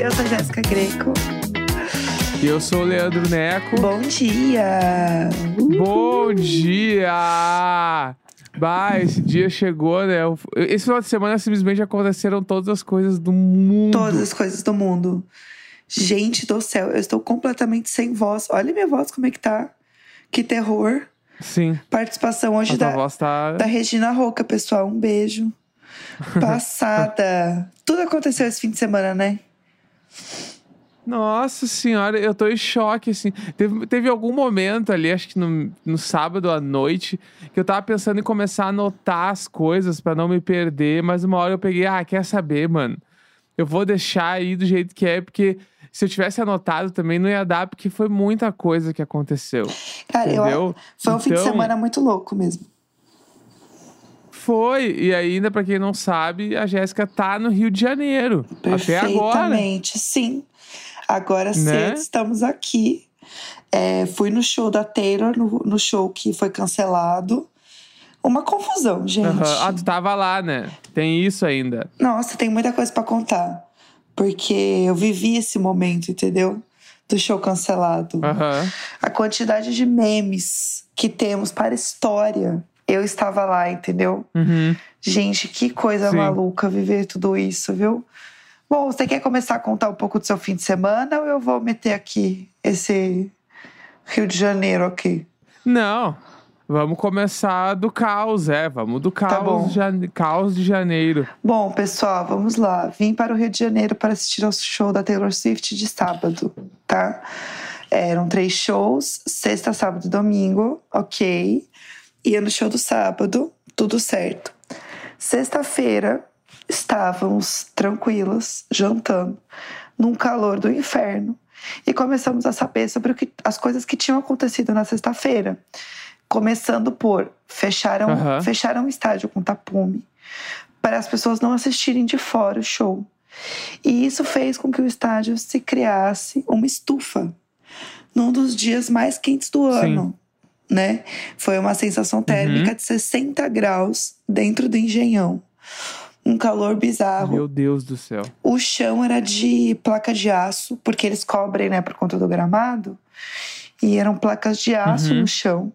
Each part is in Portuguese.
Eu sou Jéssica Greco. E eu sou o Leandro Neco. Bom dia! Bom dia! Bah, esse dia chegou, né? Esse final de semana simplesmente aconteceram todas as coisas do mundo. Todas as coisas do mundo. Gente do céu, eu estou completamente sem voz. Olha minha voz como é que tá. Que terror. Sim. Participação hoje da, tá... da Regina Roca, pessoal. Um beijo. Passada. Tudo aconteceu esse fim de semana, né? Nossa senhora, eu tô em choque, assim. Teve, teve algum momento ali, acho que no, no sábado à noite, que eu tava pensando em começar a anotar as coisas pra não me perder, mas uma hora eu peguei, ah, quer saber, mano? Eu vou deixar aí do jeito que é, porque se eu tivesse anotado também não ia dar, porque foi muita coisa que aconteceu. Cara, eu, Entendeu? foi um fim de Então- semana muito louco mesmo. Foi, e ainda, pra quem não sabe, a Jéssica tá no Rio de Janeiro. Até agora. Perfeitamente, sim. Agora cedo Né? estamos aqui. É, fui no show da Taylor, no, no show que foi cancelado. Uma confusão, gente. Aham. Ah, tu tava lá, né? Tem isso ainda. Nossa, tem muita coisa pra contar. Porque eu vivi esse momento, entendeu? Do show cancelado. Aham. A quantidade de memes que temos para a história. Eu estava lá, entendeu? Uhum. Gente, que coisa Sim. maluca viver tudo isso, viu? Bom, você quer começar a contar um pouco do seu fim de semana ou eu vou meter aqui esse Rio de Janeiro aqui? Não. Vamos começar do caos, é. Vamos do caos, Tá bom. de caos de janeiro. Bom, pessoal, vamos lá. Vim para o Rio de Janeiro para assistir ao show da Taylor Swift de sábado, tá? Eram três shows, sexta, sábado e domingo, ok. Ia no show do sábado, tudo certo. Sexta-feira, estávamos tranquilas, jantando, num calor do inferno. E começamos a saber sobre que, as coisas que tinham acontecido na sexta-feira. Começando por fecharam, Aham. fecharam o estádio com tapume para as pessoas não assistirem de fora o show. E isso fez com que o estádio se criasse uma estufa num dos dias mais quentes do Sim. Né? Foi uma sensação térmica de 60 graus dentro do engenhão. Um calor bizarro. Meu Deus do céu. O chão era de placa de aço, porque eles cobrem, né, por conta do gramado. E eram placas de aço Uhum. no chão,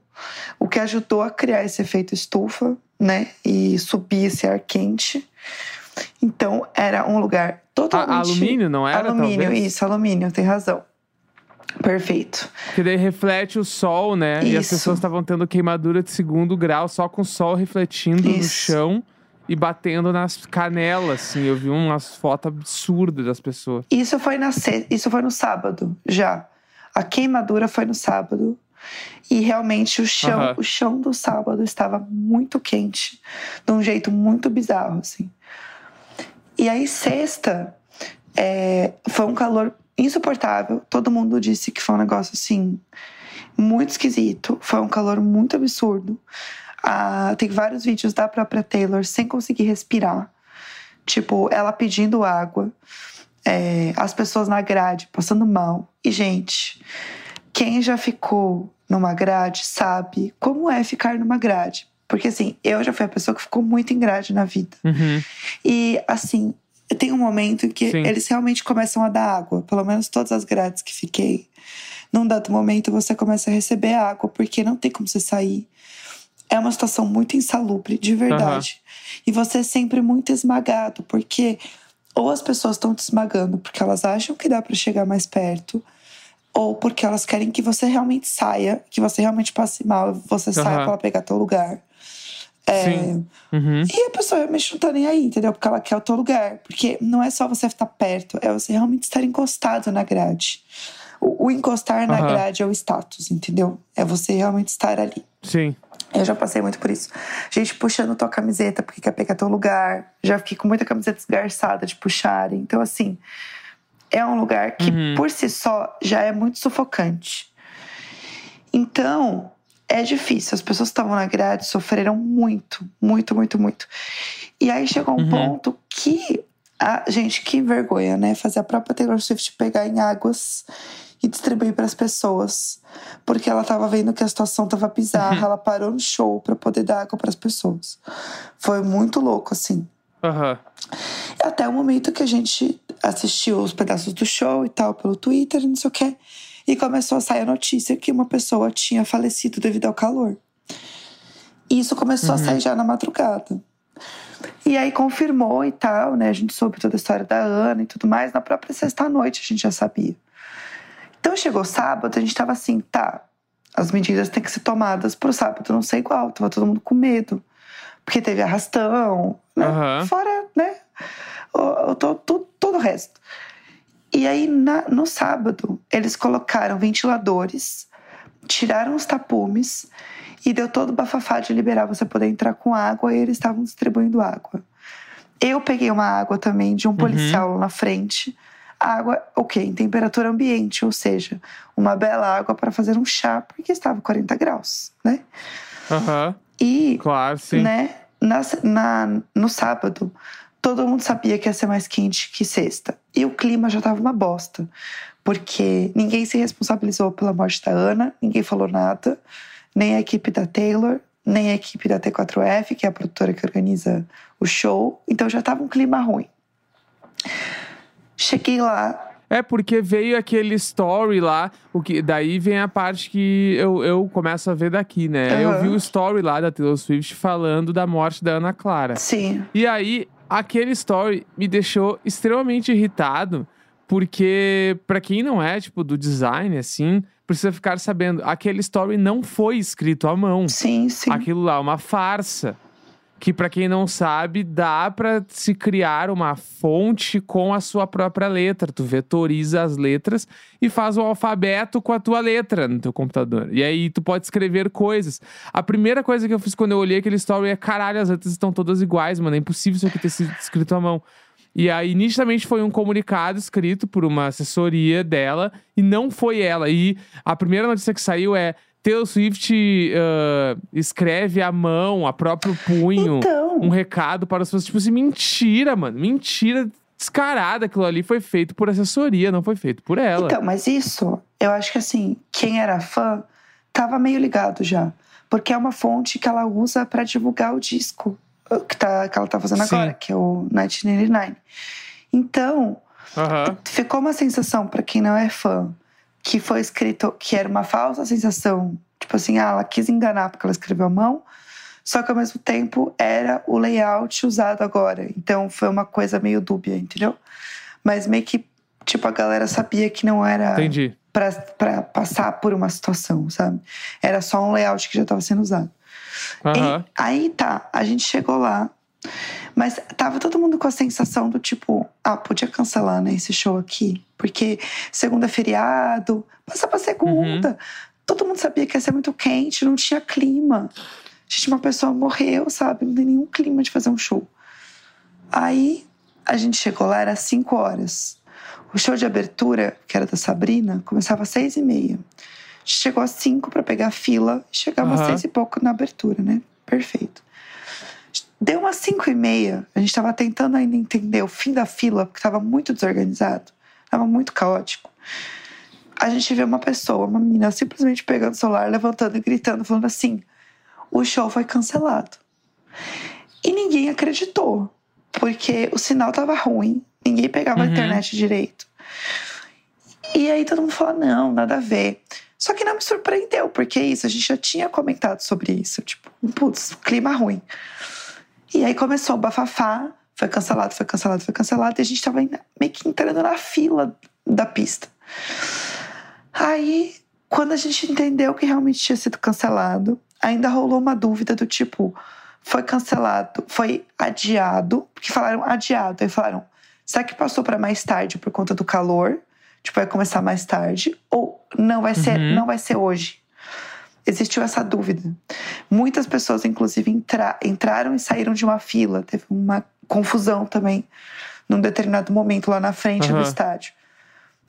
o que ajudou a criar esse efeito estufa, né, e subir esse ar quente. Então era um lugar totalmente A- alumínio, não era, alumínio, talvez? isso, alumínio, tem razão. Perfeito. Que daí reflete o sol, né? E as Isso. pessoas estavam tendo queimadura de segundo grau, só com o sol refletindo no Isso. chão e batendo nas canelas, assim. Eu vi umas fotos absurdas das pessoas. Isso foi na isso foi no sábado, já. A queimadura foi no sábado. E realmente o chão, o chão do sábado estava muito quente, de um jeito muito bizarro, assim. E aí sexta é, foi um calor insuportável. Todo mundo disse que foi um negócio assim muito esquisito. Foi um calor muito absurdo. Ah, tem vários vídeos da própria Taylor sem conseguir respirar. Tipo, ela pedindo água é, as pessoas na grade passando mal. E, gente, quem já ficou numa grade sabe como é ficar numa grade. Porque, assim, eu já fui a pessoa que ficou muito em grade na vida. Uhum. E, assim, tem um momento em que Sim. eles realmente começam a dar água. Pelo menos todas as grades que fiquei. Num dado momento você começa a receber água, porque não tem como você sair. É uma situação muito insalubre, de verdade. E você é sempre muito esmagado, porque ou as pessoas estão te esmagando porque elas acham que dá para chegar mais perto, ou porque elas querem que você realmente saia, que você realmente passe mal, você saia Aham. para pegar teu lugar. É, Sim. Uhum. e a pessoa realmente não tá nem aí, entendeu? Porque ela quer o teu lugar. Porque não é só você estar perto, é você realmente estar encostado na grade. O, o encostar na Aham. grade é o status, entendeu? É você realmente estar ali. Sim. Eu já passei muito por isso. Gente puxando tua camiseta porque quer pegar teu lugar. Já fiquei com muita camiseta esgarçada de puxarem. Então, assim, é um lugar que Uhum. por si só já é muito sufocante. Então, é difícil. As pessoas que estavam na grade sofreram muito, muito, muito, muito. E aí chegou um Uhum. ponto que. A, gente, que vergonha, né? Fazer a própria Taylor Swift pegar em águas e distribuir para as pessoas. Porque ela tava vendo que a situação tava bizarra, ela parou no show para poder dar água para as pessoas. Foi muito louco, assim. Aham. Até o momento que a gente assistiu os pedaços do show e tal pelo Twitter, não sei o quê. E começou a sair a notícia que uma pessoa tinha falecido devido ao calor. E isso começou uhum. a sair já na madrugada. E aí confirmou e tal, né? A gente soube toda a história da Ana e tudo mais. Na própria sexta-noite a gente já sabia. Então chegou sábado, a gente tava assim, tá, as medidas têm que ser tomadas pro sábado não ser igual. Tava todo mundo com medo. Porque teve arrastão, né? Uhum. Fora, né? Todo o resto. E aí, na, no sábado, eles colocaram ventiladores, tiraram os tapumes e deu todo o bafafá de liberar você poder entrar com água e eles estavam distribuindo água. Eu peguei uma água também de um uhum. policial uhum. lá na frente. Água, ok, em temperatura ambiente, ou seja, uma bela água para fazer um chá, porque estava 40 graus, né? Uhum. E, claro, sim. né, na, na, no sábado, todo mundo sabia que ia ser mais quente que sexta. E o clima já estava uma bosta, porque ninguém se responsabilizou pela morte da Ana, ninguém falou nada, nem a equipe da Taylor, nem a equipe da T4F, que é a produtora que organiza o show. Então já estava um clima ruim. Cheguei lá, é porque veio aquele story lá, o que daí vem a parte que eu, eu começo a ver daqui, né? Uhum. Eu vi o story lá da Taylor Swift falando da morte da Ana Clara. Sim. E aí aquele story me deixou extremamente irritado, porque para quem não é, tipo, do design, assim, precisa ficar sabendo, aquele story não foi escrito à mão. Sim, sim. Aquilo lá é uma farsa que para quem não sabe, dá para se criar uma fonte com a sua própria letra. Tu vetoriza as letras e faz o alfabeto com a tua letra no teu computador. E aí tu pode escrever coisas. A primeira coisa que eu fiz quando eu olhei aquele story é caralho, as letras estão todas iguais, mano. É impossível isso aqui ter sido escrito à mão. E aí, nitidamente, foi um comunicado escrito por uma assessoria dela e não foi ela. E a primeira notícia que saiu é: Taylor Swift uh, escreve à mão, a próprio punho, então... um recado para as pessoas. Tipo assim, mentira, mano. Mentira descarada. Aquilo ali foi feito por assessoria, não foi feito por ela. Então, mas isso, eu acho que assim, quem era fã tava meio ligado já. Porque é uma fonte que ela usa para divulgar o disco uh, que, tá, que ela tá fazendo Sim. agora, que é o 1999. Então, ficou uma sensação para quem não é fã que foi escrito que era uma falsa sensação, tipo assim, ah, ela quis enganar porque ela escreveu à mão, só que ao mesmo tempo era o layout usado agora. Então foi uma coisa meio dúbia, entendeu? Mas meio que, tipo, a galera sabia que não era Entendi. Pra, pra passar por uma situação, sabe? Era só um layout que já estava sendo usado. Uhum. E, aí tá, a gente chegou lá. Mas tava todo mundo com a sensação do tipo, ah, podia cancelar, né, esse show aqui. Porque segunda é feriado, passa pra segunda. Uhum. Todo mundo sabia que ia ser muito quente, não tinha clima. Gente, uma pessoa morreu, sabe? Não tem nenhum clima de fazer um show. Aí a gente chegou lá, era 5 horas. O show de abertura, que era da Sabrina, começava às seis e meia. A gente chegou às cinco para pegar a fila, chegava uhum. às seis e pouco na abertura, né? Perfeito. Deu umas 5 e meia, a gente estava tentando ainda entender o fim da fila, porque estava muito desorganizado, estava muito caótico. A gente vê uma pessoa, uma menina, simplesmente pegando o celular, levantando e gritando, falando assim: o show foi cancelado. E ninguém acreditou, porque o sinal estava ruim, ninguém pegava uhum. a internet direito. E aí todo mundo falou: não, nada a ver. Só que não me surpreendeu, porque é isso, a gente já tinha comentado sobre isso. Tipo, putz, clima ruim. E aí começou o bafafá, foi cancelado, foi cancelado, foi cancelado, e a gente tava meio que entrando na fila da pista. Aí, quando a gente entendeu que realmente tinha sido cancelado, ainda rolou uma dúvida do tipo, foi cancelado, foi adiado, porque falaram adiado, aí falaram, será que passou para mais tarde por conta do calor? Tipo, vai começar mais tarde ou não vai ser, uhum. não vai ser hoje? Existiu essa dúvida. Muitas pessoas, inclusive, entra, entraram e saíram de uma fila. Teve uma confusão também num determinado momento lá na frente uhum. do estádio.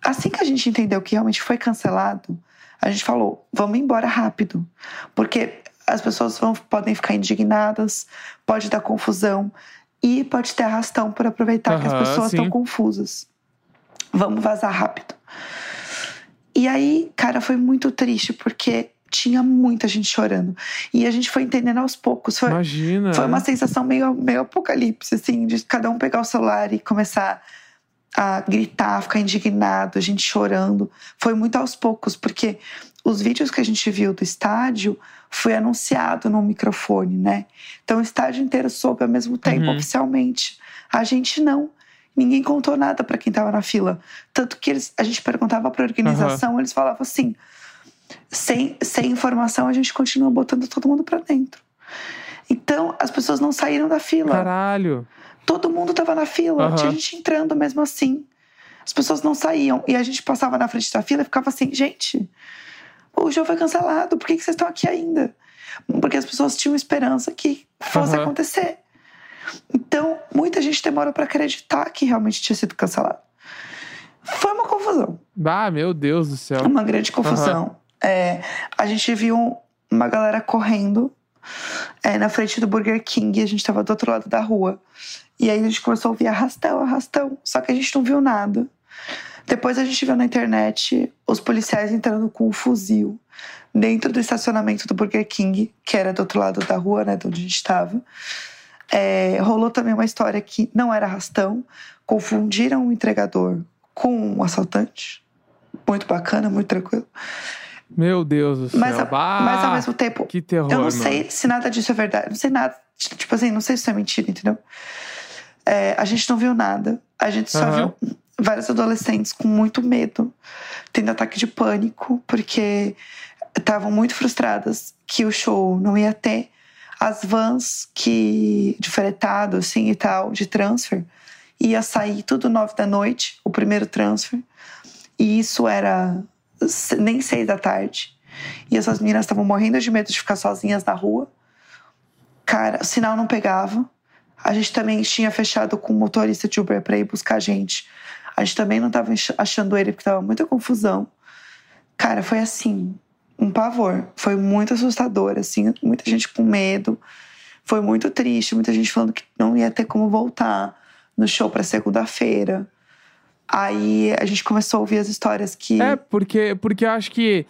Assim que a gente entendeu que realmente foi cancelado, a gente falou: vamos embora rápido, porque as pessoas vão, podem ficar indignadas, pode dar confusão e pode ter arrastão por aproveitar uhum, que as pessoas estão confusas. Vamos vazar rápido. E aí, cara, foi muito triste porque tinha muita gente chorando. E a gente foi entendendo aos poucos. Foi, Imagina. foi uma sensação meio, meio apocalipse, assim, de cada um pegar o celular e começar a gritar, ficar indignado, a gente chorando. Foi muito aos poucos, porque os vídeos que a gente viu do estádio foi anunciado no microfone, né? Então o estádio inteiro soube ao mesmo tempo, Uhum. oficialmente. A gente não. Ninguém contou nada para quem tava na fila. Tanto que eles, a gente perguntava pra organização, eles falavam assim: sem, sem informação, a gente continua botando todo mundo para dentro. Então, as pessoas não saíram da fila. Caralho. Todo mundo tava na fila, Aham. tinha gente entrando mesmo assim. As pessoas não saíam. E a gente passava na frente da fila e ficava assim, gente, o jogo foi cancelado, por que, que vocês estão aqui ainda? Porque as pessoas tinham esperança que fosse Aham. acontecer. Então, muita gente demorou para acreditar que realmente tinha sido cancelado. Foi uma confusão, Ah, meu Deus do céu. uma grande confusão. É, a gente viu uma galera correndo é, na frente do Burger King, a gente tava do outro lado da rua. E aí a gente começou a ouvir arrastão, arrastão. Só que a gente não viu nada. Depois a gente viu na internet os policiais entrando com um fuzil dentro do estacionamento do Burger King, que era do outro lado da rua, né, de onde a gente estava. É, rolou também uma história que não era arrastão, confundiram o entregador com um assaltante. Muito bacana, muito tranquilo. Meu Deus do céu. Mas, a- mas ao mesmo tempo, Que terror, eu não mano. sei se nada disso é verdade. Não sei nada. Tipo assim, não sei se isso é mentira, entendeu? É, a gente não viu nada. A gente só Aham. viu vários adolescentes com muito medo, tendo ataque de pânico, porque estavam muito frustradas que o show não ia ter. As vans que de fretado, assim e tal, de transfer, ia sair tudo nove da noite, o primeiro transfer. E isso era nem seis da tarde. E essas meninas estavam morrendo de medo de ficar sozinhas na rua. Cara, o sinal não pegava. A gente também tinha fechado com o motorista de Uber para ir buscar a gente. A gente também não estava achando ele porque tava muita confusão. Cara, foi assim, um pavor. Foi muito assustador, assim, muita gente com medo. Foi muito triste, muita gente falando que não ia ter como voltar no show para segunda-feira. Aí a gente começou a ouvir as histórias que É, porque, porque eu acho que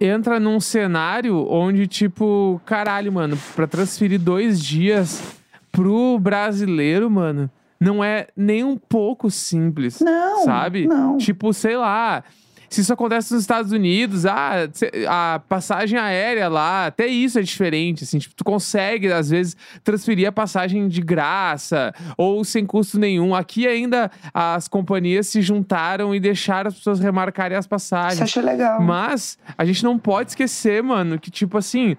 entra num cenário onde, tipo, caralho, mano, pra transferir dois dias pro brasileiro, mano, não é nem um pouco simples. não, sabe? não. Tipo, sei lá. Se isso acontece nos Estados Unidos, ah, se- a passagem aérea lá, até isso é diferente, assim, tipo, tu consegue, às vezes, transferir a passagem de graça ou sem custo nenhum. Aqui ainda as companhias se juntaram e deixaram as pessoas remarcarem as Isso passagens. eu achei legal. Mas a gente não pode esquecer, mano, que tipo assim,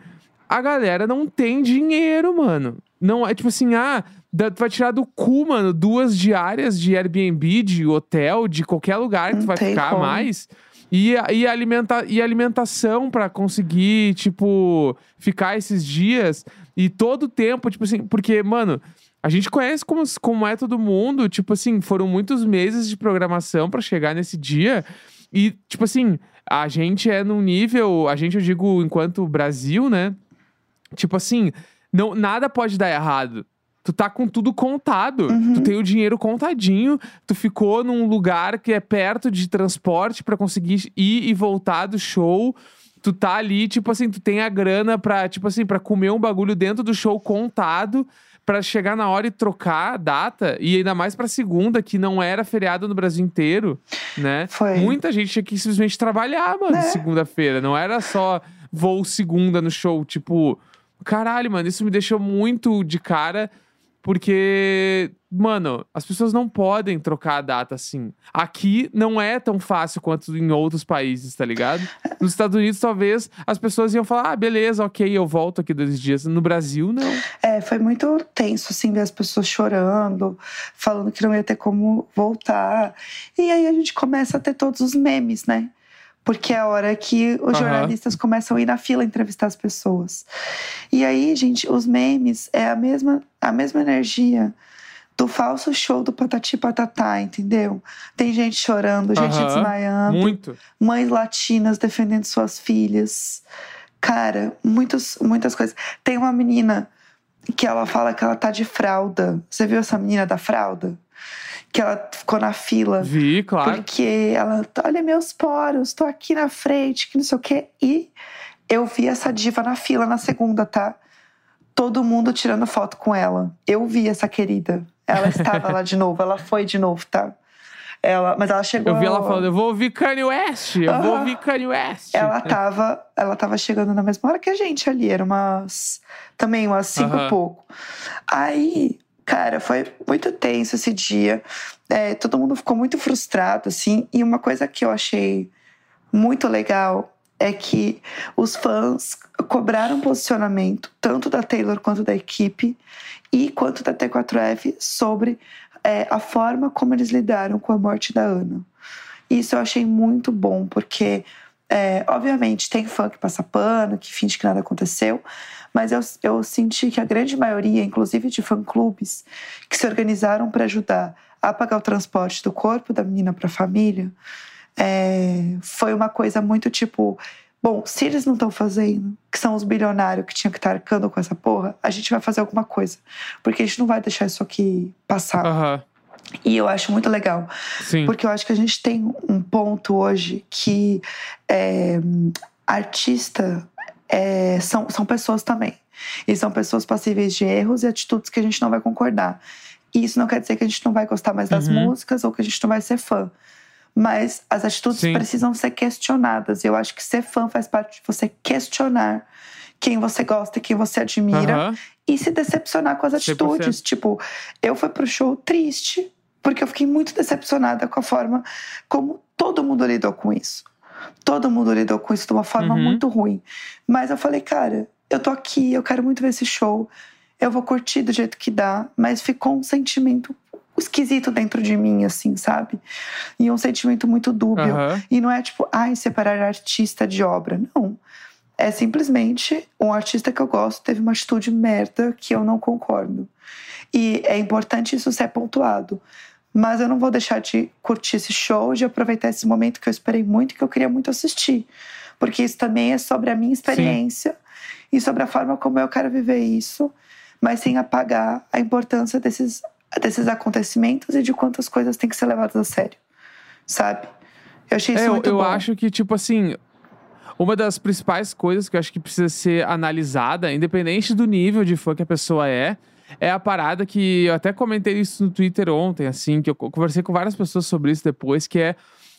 a galera não tem dinheiro, mano. Não é tipo assim, ah, da- tu vai tirar do cu, mano, duas diárias de Airbnb, de hotel, de qualquer lugar que tu vai ficar como. mais. E, e, alimenta, e alimentação pra conseguir, tipo, ficar esses dias. E todo o tempo, tipo assim, porque, mano, a gente conhece como, como é todo mundo. Tipo assim, foram muitos meses de programação pra chegar nesse dia. E, tipo assim, a gente é num nível, a gente, eu digo, enquanto Brasil, né? Tipo assim, não, nada pode dar errado. Tu tá com tudo contado. Uhum. Tu tem o dinheiro contadinho. Tu ficou num lugar que é perto de transporte pra conseguir ir e voltar do show. Tu tá ali, tipo assim, tu tem a grana pra, tipo assim, pra comer um bagulho dentro do show contado. Pra chegar na hora e trocar a data. E ainda mais pra segunda, que não era feriado no Brasil inteiro, né? Foi. Muita gente tinha que simplesmente trabalhar, mano, É. segunda-feira. Não era só voo segunda no show. Tipo, caralho, mano, isso me deixou muito de cara. Porque, mano, as pessoas não podem trocar a data assim. Aqui não é tão fácil quanto em outros países, tá ligado? Nos Estados Unidos, talvez as pessoas iam falar: ah, beleza, ok, eu volto aqui dois dias. No Brasil, não. É, foi muito tenso, assim, ver as pessoas chorando, falando que não ia ter como voltar. E aí a gente começa a ter todos os memes, né? Porque é a hora que os jornalistas começam a ir na fila entrevistar as pessoas. E aí, gente, os memes é a mesma, a mesma energia do falso show do Patati Patatá, entendeu? Tem gente chorando, gente Aham. desmaiando Muito. mães latinas defendendo suas filhas. Cara, muitos, muitas coisas. Tem uma menina que ela fala que ela tá de fralda. Você viu essa menina da fralda? Que ela ficou na fila. Vi, claro. Porque ela, olha meus poros, tô aqui na frente, que não sei o quê. E Eu vi essa diva na fila na segunda, tá? Todo mundo tirando foto com ela. Eu vi essa querida. Ela estava lá de novo, ela foi de novo, tá? Ela, mas ela chegou. Eu vi ela falando, eu vou ouvir Kanye West, eu vou Aham. ouvir Kanye West. Ela tava, ela tava chegando na mesma hora que a gente ali, era umas. Também umas cinco Aham. e pouco. Aí, cara, foi muito tenso esse dia. É, todo mundo ficou muito frustrado, assim. E uma coisa que eu achei muito legal é que os fãs cobraram posicionamento, tanto da Taylor quanto da equipe, e quanto da T4F, sobre é, a forma como eles lidaram com a morte da Ana. Isso eu achei muito bom, porque, é, obviamente, tem fã que passa pano, que finge que nada aconteceu, mas eu, eu senti que a grande maioria, inclusive de fã-clubes, que se organizaram para ajudar a pagar o transporte do corpo da menina para a família, é, foi uma coisa muito tipo. Bom, se eles não estão fazendo, que são os bilionários que tinham que estar arcando com essa porra, a gente vai fazer alguma coisa. Porque a gente não vai deixar isso aqui passar. Aham, E eu acho muito legal. sim. Porque eu acho que a gente tem um ponto hoje que é, artista é, são, são pessoas também. E são pessoas passíveis de erros e atitudes que a gente não vai concordar. E isso não quer dizer que a gente não vai gostar mais das Uhum. músicas ou que a gente não vai ser fã. Mas as atitudes Sim. precisam ser questionadas. E eu acho que ser fã faz parte de você questionar quem você gosta e quem você admira Aham, e se decepcionar com as 100%. atitudes. Tipo, eu fui pro show triste, porque eu fiquei muito decepcionada com a forma como todo mundo lidou com isso. Todo mundo lidou com isso de uma forma Uhum. muito ruim. Mas eu falei, cara, eu tô aqui, eu quero muito ver esse show, eu vou curtir do jeito que dá, mas ficou um sentimento esquisito dentro de mim, assim, sabe? E um sentimento muito dúbio. aham. E não é tipo, ai, separar artista de obra. Não. É simplesmente um artista que eu gosto teve uma atitude merda que eu não concordo. E é importante isso ser pontuado. Mas eu não vou deixar de curtir esse show, de aproveitar esse momento que eu esperei muito e que eu queria muito assistir. Porque isso também é sobre a minha experiência e sobre a forma como eu quero viver isso, mas sem apagar a importância desses, desses acontecimentos e de quantas coisas têm que ser levadas a sério. Sabe? Eu achei isso É, eu, muito eu bom. acho que, tipo assim, uma das principais coisas que eu acho que precisa ser analisada, independente do nível de fã que a pessoa é, é a parada que eu até comentei isso no Twitter ontem, assim, que eu co- conversei com várias pessoas sobre isso depois, que é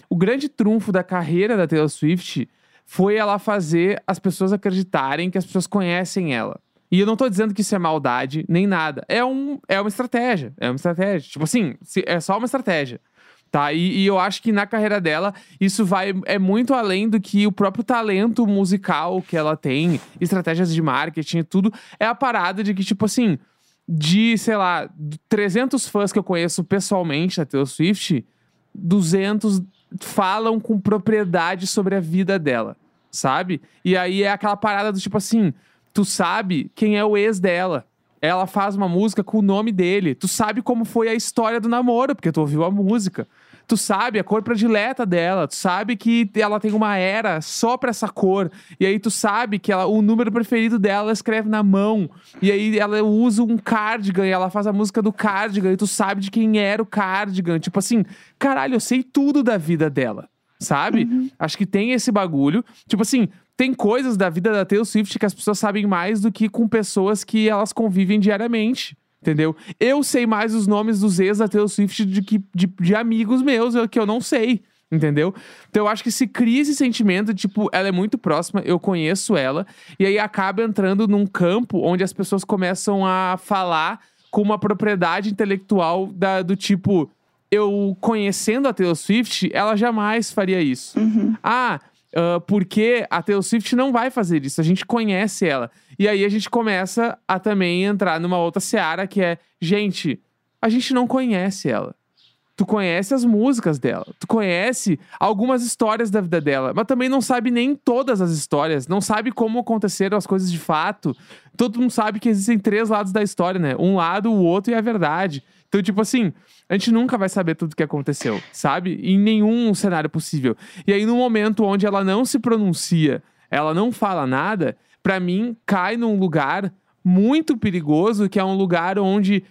o grande trunfo da carreira da Taylor Swift foi ela fazer as pessoas acreditarem que as pessoas conhecem ela. E eu não tô dizendo que isso é maldade, nem nada. É, um, é uma estratégia. É uma estratégia. Tipo assim, é só uma estratégia. Tá? E, e eu acho que na carreira dela, isso vai é muito além do que o próprio talento musical que ela tem, estratégias de marketing e tudo. É a parada de que, tipo assim, de, sei lá, 300 fãs que eu conheço pessoalmente da Taylor Swift, 200 falam com propriedade sobre a vida dela, sabe? E aí é aquela parada do tipo assim, tu sabe quem é o ex dela. Ela faz uma música com o nome dele. Tu sabe como foi a história do namoro, porque tu ouviu a música. Tu sabe a cor predileta dela. Tu sabe que ela tem uma era só pra essa cor. E aí tu sabe que ela, o número preferido dela ela escreve na mão. E aí ela usa um cardigan e ela faz a música do cardigan. E tu sabe de quem era o cardigan. Tipo assim, caralho, eu sei tudo da vida dela. Sabe? Acho que tem esse bagulho. Tipo assim, tem coisas da vida da Taylor Swift que as pessoas sabem mais do que com pessoas que elas convivem diariamente. Entendeu? Eu sei mais os nomes dos ex da Taylor Swift do que de, de amigos meus eu- que eu não sei. Entendeu? Então eu acho que se cria esse sentimento, tipo, ela é muito próxima, eu conheço ela, e aí acaba entrando num campo onde as pessoas começam a falar com uma propriedade intelectual da- do tipo, eu conhecendo a Taylor Swift, ela jamais faria isso. Uhum. Ah, ah, porque a Taylor Swift não vai fazer isso, a gente conhece ela. E aí a gente começa a também entrar numa outra seara que é, gente, a gente não conhece ela. Tu conhece as músicas dela, tu conhece algumas histórias da vida dela, mas também não sabe nem todas as histórias, não sabe como aconteceram as coisas de fato. Todo mundo sabe que existem três lados da história, né? Um lado, o outro e a verdade. Então, tipo assim, a gente nunca vai saber tudo o que aconteceu, sabe? Em nenhum cenário possível. E aí, no momento onde ela não se pronuncia, ela não fala nada, pra mim, cai num lugar muito perigoso, que é um lugar onde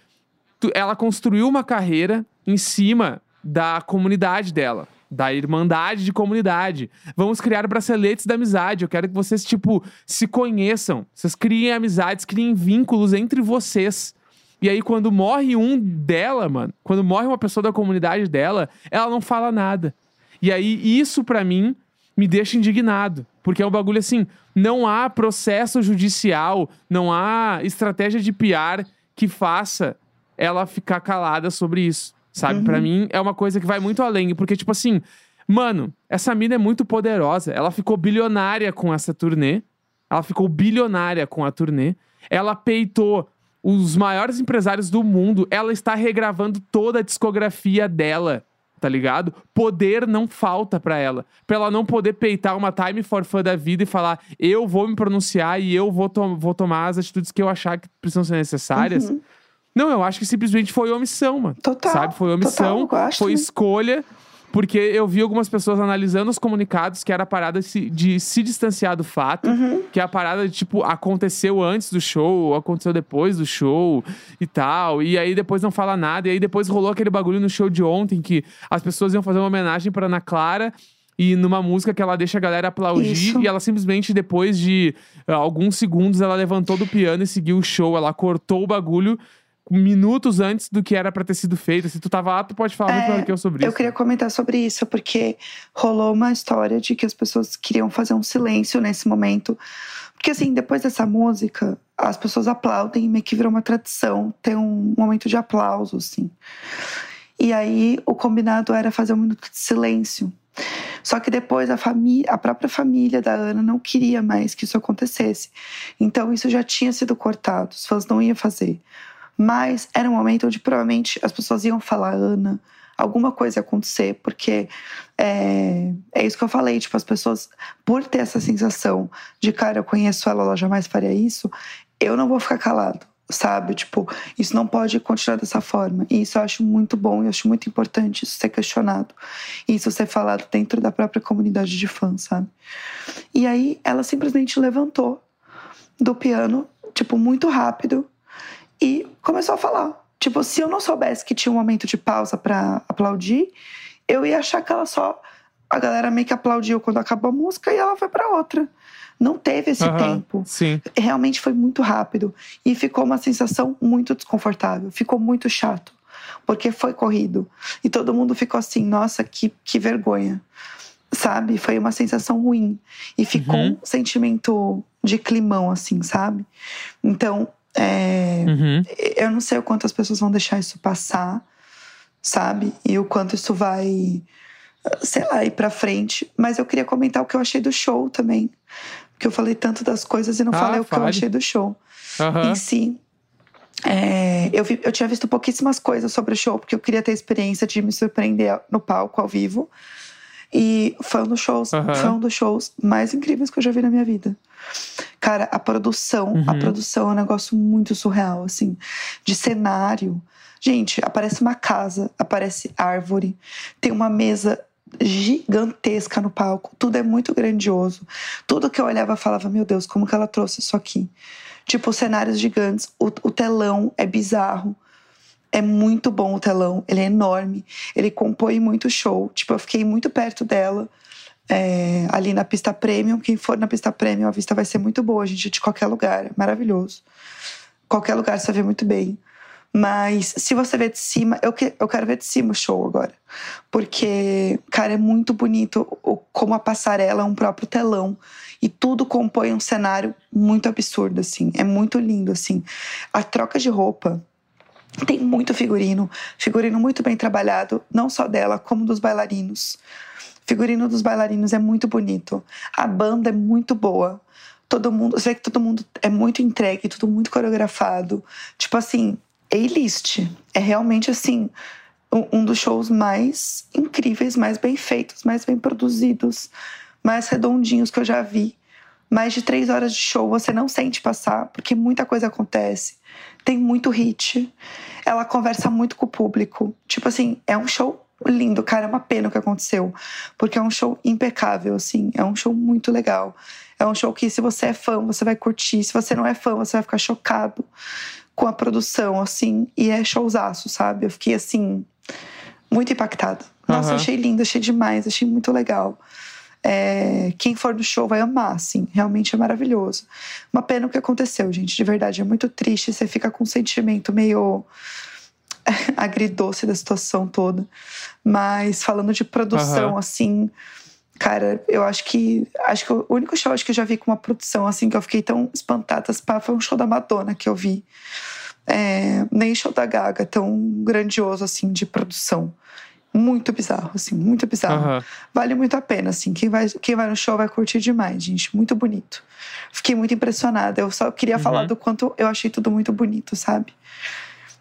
tu- ela construiu uma carreira em cima da comunidade dela. da irmandade de comunidade. Vamos criar braceletes da amizade. Eu quero que vocês, tipo, se conheçam. Vocês criem amizades, criem vínculos entre vocês. E aí, quando morre um dela, mano, quando morre uma pessoa da comunidade dela, ela não fala nada. E aí, isso para mim me deixa indignado. Porque é um bagulho assim: não há processo judicial, não há estratégia de PR que faça ela ficar calada sobre isso. Sabe? Uhum. Para mim é uma coisa que vai muito além. Porque, tipo assim, mano, essa mina é muito poderosa. Ela ficou bilionária com essa turnê. Ela ficou bilionária com a turnê. Ela peitou os maiores empresários do mundo. Ela está regravando toda a discografia dela tá ligado? Poder não falta para ela. Pra ela não poder peitar uma time for fun da vida e falar, eu vou me pronunciar e eu vou, to vou tomar as atitudes que eu achar que precisam ser necessárias. Uhum. Não, eu acho que simplesmente foi omissão, mano. Total. Sabe? Foi omissão, total, foi escolha. Porque eu vi algumas pessoas analisando os comunicados que era a parada de se distanciar do fato, uhum. que é a parada de tipo, aconteceu antes do show, aconteceu depois do show e tal. E aí depois não fala nada. E aí depois rolou aquele bagulho no show de ontem que as pessoas iam fazer uma homenagem pra Ana Clara e numa música que ela deixa a galera aplaudir Isso. e ela simplesmente depois de uh, alguns segundos ela levantou do piano e seguiu o show, ela cortou o bagulho minutos antes do que era para ter sido feito. Se tu tava lá, tu pode falar é, muito melhor que eu sobre isso. Eu queria comentar sobre isso, porque rolou uma história de que as pessoas queriam fazer um silêncio nesse momento. Porque, assim, depois dessa música, as pessoas aplaudem e meio que virou uma tradição ter um momento de aplauso, assim. E aí, o combinado era fazer um minuto de silêncio. Só que depois a família, a própria família da Ana não queria mais que isso acontecesse. Então isso já tinha sido cortado, os fãs não iam fazer. Mas era um momento onde provavelmente as pessoas iam falar Ana, alguma coisa acontecer, porque é, é isso que eu falei, tipo, as pessoas, por ter essa sensação de, cara, eu conheço ela, ela jamais faria isso, eu não vou ficar calado, sabe? Tipo, isso não pode continuar dessa forma. E isso eu acho muito bom e acho muito importante isso ser questionado. Isso ser falado dentro da própria comunidade de fãs, sabe? E aí ela simplesmente levantou do piano, tipo, muito rápido, e começou a falar. Tipo, se eu não soubesse que tinha um momento de pausa para aplaudir, eu ia achar que ela só. A galera meio que aplaudiu quando acabou a música e ela foi para outra. Não teve esse uhum, tempo. Sim. Realmente foi muito rápido. E ficou uma sensação muito desconfortável. Ficou muito chato. Porque foi corrido. E todo mundo ficou assim: nossa, que, que vergonha. Sabe? Foi uma sensação ruim. E ficou uhum. um sentimento de climão, assim, sabe? Então, é, uhum. Eu não sei o quanto as pessoas vão deixar isso passar, sabe? E o quanto isso vai, sei lá, ir pra frente. Mas eu queria comentar o que eu achei do show também. Porque eu falei tanto das coisas e não ah, falei o que eu achei do show. Uhum. Em si. É, eu, vi, eu tinha visto pouquíssimas coisas sobre o show, porque eu queria ter a experiência de me surpreender no palco, ao vivo. E foi um dos shows, uhum. foi um dos shows mais incríveis que eu já vi na minha vida. Cara, a produção, uhum. a produção é um negócio muito surreal, assim, de cenário. Gente, aparece uma casa, aparece árvore, tem uma mesa gigantesca no palco, tudo é muito grandioso. Tudo que eu olhava falava, meu Deus, como que ela trouxe isso aqui? Tipo, cenários gigantes, o, o telão é bizarro. É muito bom o telão, ele é enorme, ele compõe muito show. Tipo, eu fiquei muito perto dela é, ali na pista premium. Quem for na pista premium, a vista vai ser muito boa, gente, de qualquer lugar. É maravilhoso. Qualquer lugar você vê muito bem. Mas se você vê de cima, eu, que, eu quero ver de cima o show agora. Porque, cara, é muito bonito o, como a passarela é um próprio telão. E tudo compõe um cenário muito absurdo, assim. É muito lindo, assim. A troca de roupa. Tem muito figurino, figurino muito bem trabalhado, não só dela, como dos bailarinos figurino dos bailarinos é muito bonito. A banda é muito boa. Todo mundo, você vê que todo mundo é muito entregue, tudo muito coreografado. Tipo assim, A-list. É realmente assim, um, um dos shows mais incríveis, mais bem feitos, mais bem produzidos, mais redondinhos que eu já vi. Mais de três horas de show você não sente passar, porque muita coisa acontece. Tem muito hit. Ela conversa muito com o público. Tipo assim, é um show lindo, cara, é uma pena o que aconteceu, porque é um show impecável, assim, é um show muito legal. É um show que, se você é fã, você vai curtir. Se você não é fã, você vai ficar chocado com a produção, assim, e é showzaço, sabe? Eu fiquei, assim, muito impactada, Nossa, Aham. achei lindo, achei demais, achei muito legal. É, quem for no show vai amar, assim, realmente é maravilhoso. Uma pena o que aconteceu, gente, de verdade, é muito triste. Você fica com um sentimento meio agridoce da situação toda. Mas falando de produção, Aham. assim, cara, eu acho que. Acho que o único show acho que eu já vi com uma produção assim que eu fiquei tão espantada, pá, foi um show da Madonna que eu vi. É, nem show da Gaga, tão grandioso assim de produção. Muito bizarro, assim, muito bizarro. Aham. Vale muito a pena, assim. Quem vai, quem vai no show vai curtir demais, gente. Muito bonito. Fiquei muito impressionada. Eu só queria Uhum. falar do quanto eu achei tudo muito bonito, sabe?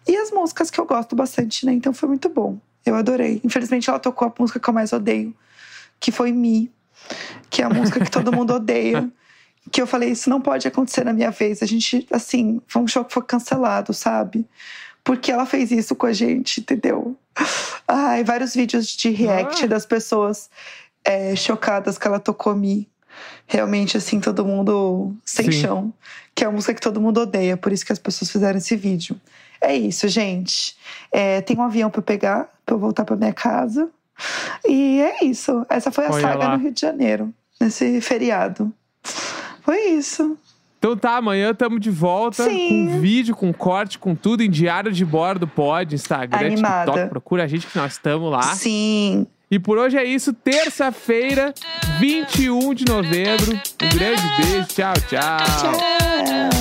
E as músicas que eu gosto bastante, né? Então foi muito bom. Eu adorei. Infelizmente, ela tocou a música que eu mais odeio, que foi Me, que é a música que todo mundo odeia. Que eu falei, isso não pode acontecer na minha vez. A gente, assim, foi um show que foi cancelado, sabe? Porque ela fez isso com a gente, entendeu? Ai, vários vídeos de react Ah. das pessoas é, chocadas que ela tocou Me. Realmente, assim, todo mundo sem Sim. chão. Que é a música que todo mundo odeia, por isso que as pessoas fizeram esse vídeo. É isso, gente. É, tem um avião pra eu pegar, pra eu voltar pra minha casa. E é isso. Essa foi a Olha saga lá. no Rio de Janeiro, nesse feriado. Foi isso. Então tá, amanhã estamos de volta Sim. com vídeo, com corte, com tudo em Diário de Bordo, pod, Instagram, Animada. TikTok. Procura a gente que nós estamos lá. Sim. E por hoje é isso. Terça-feira, 21 de novembro. Um grande beijo. Tchau, tchau. Tchau.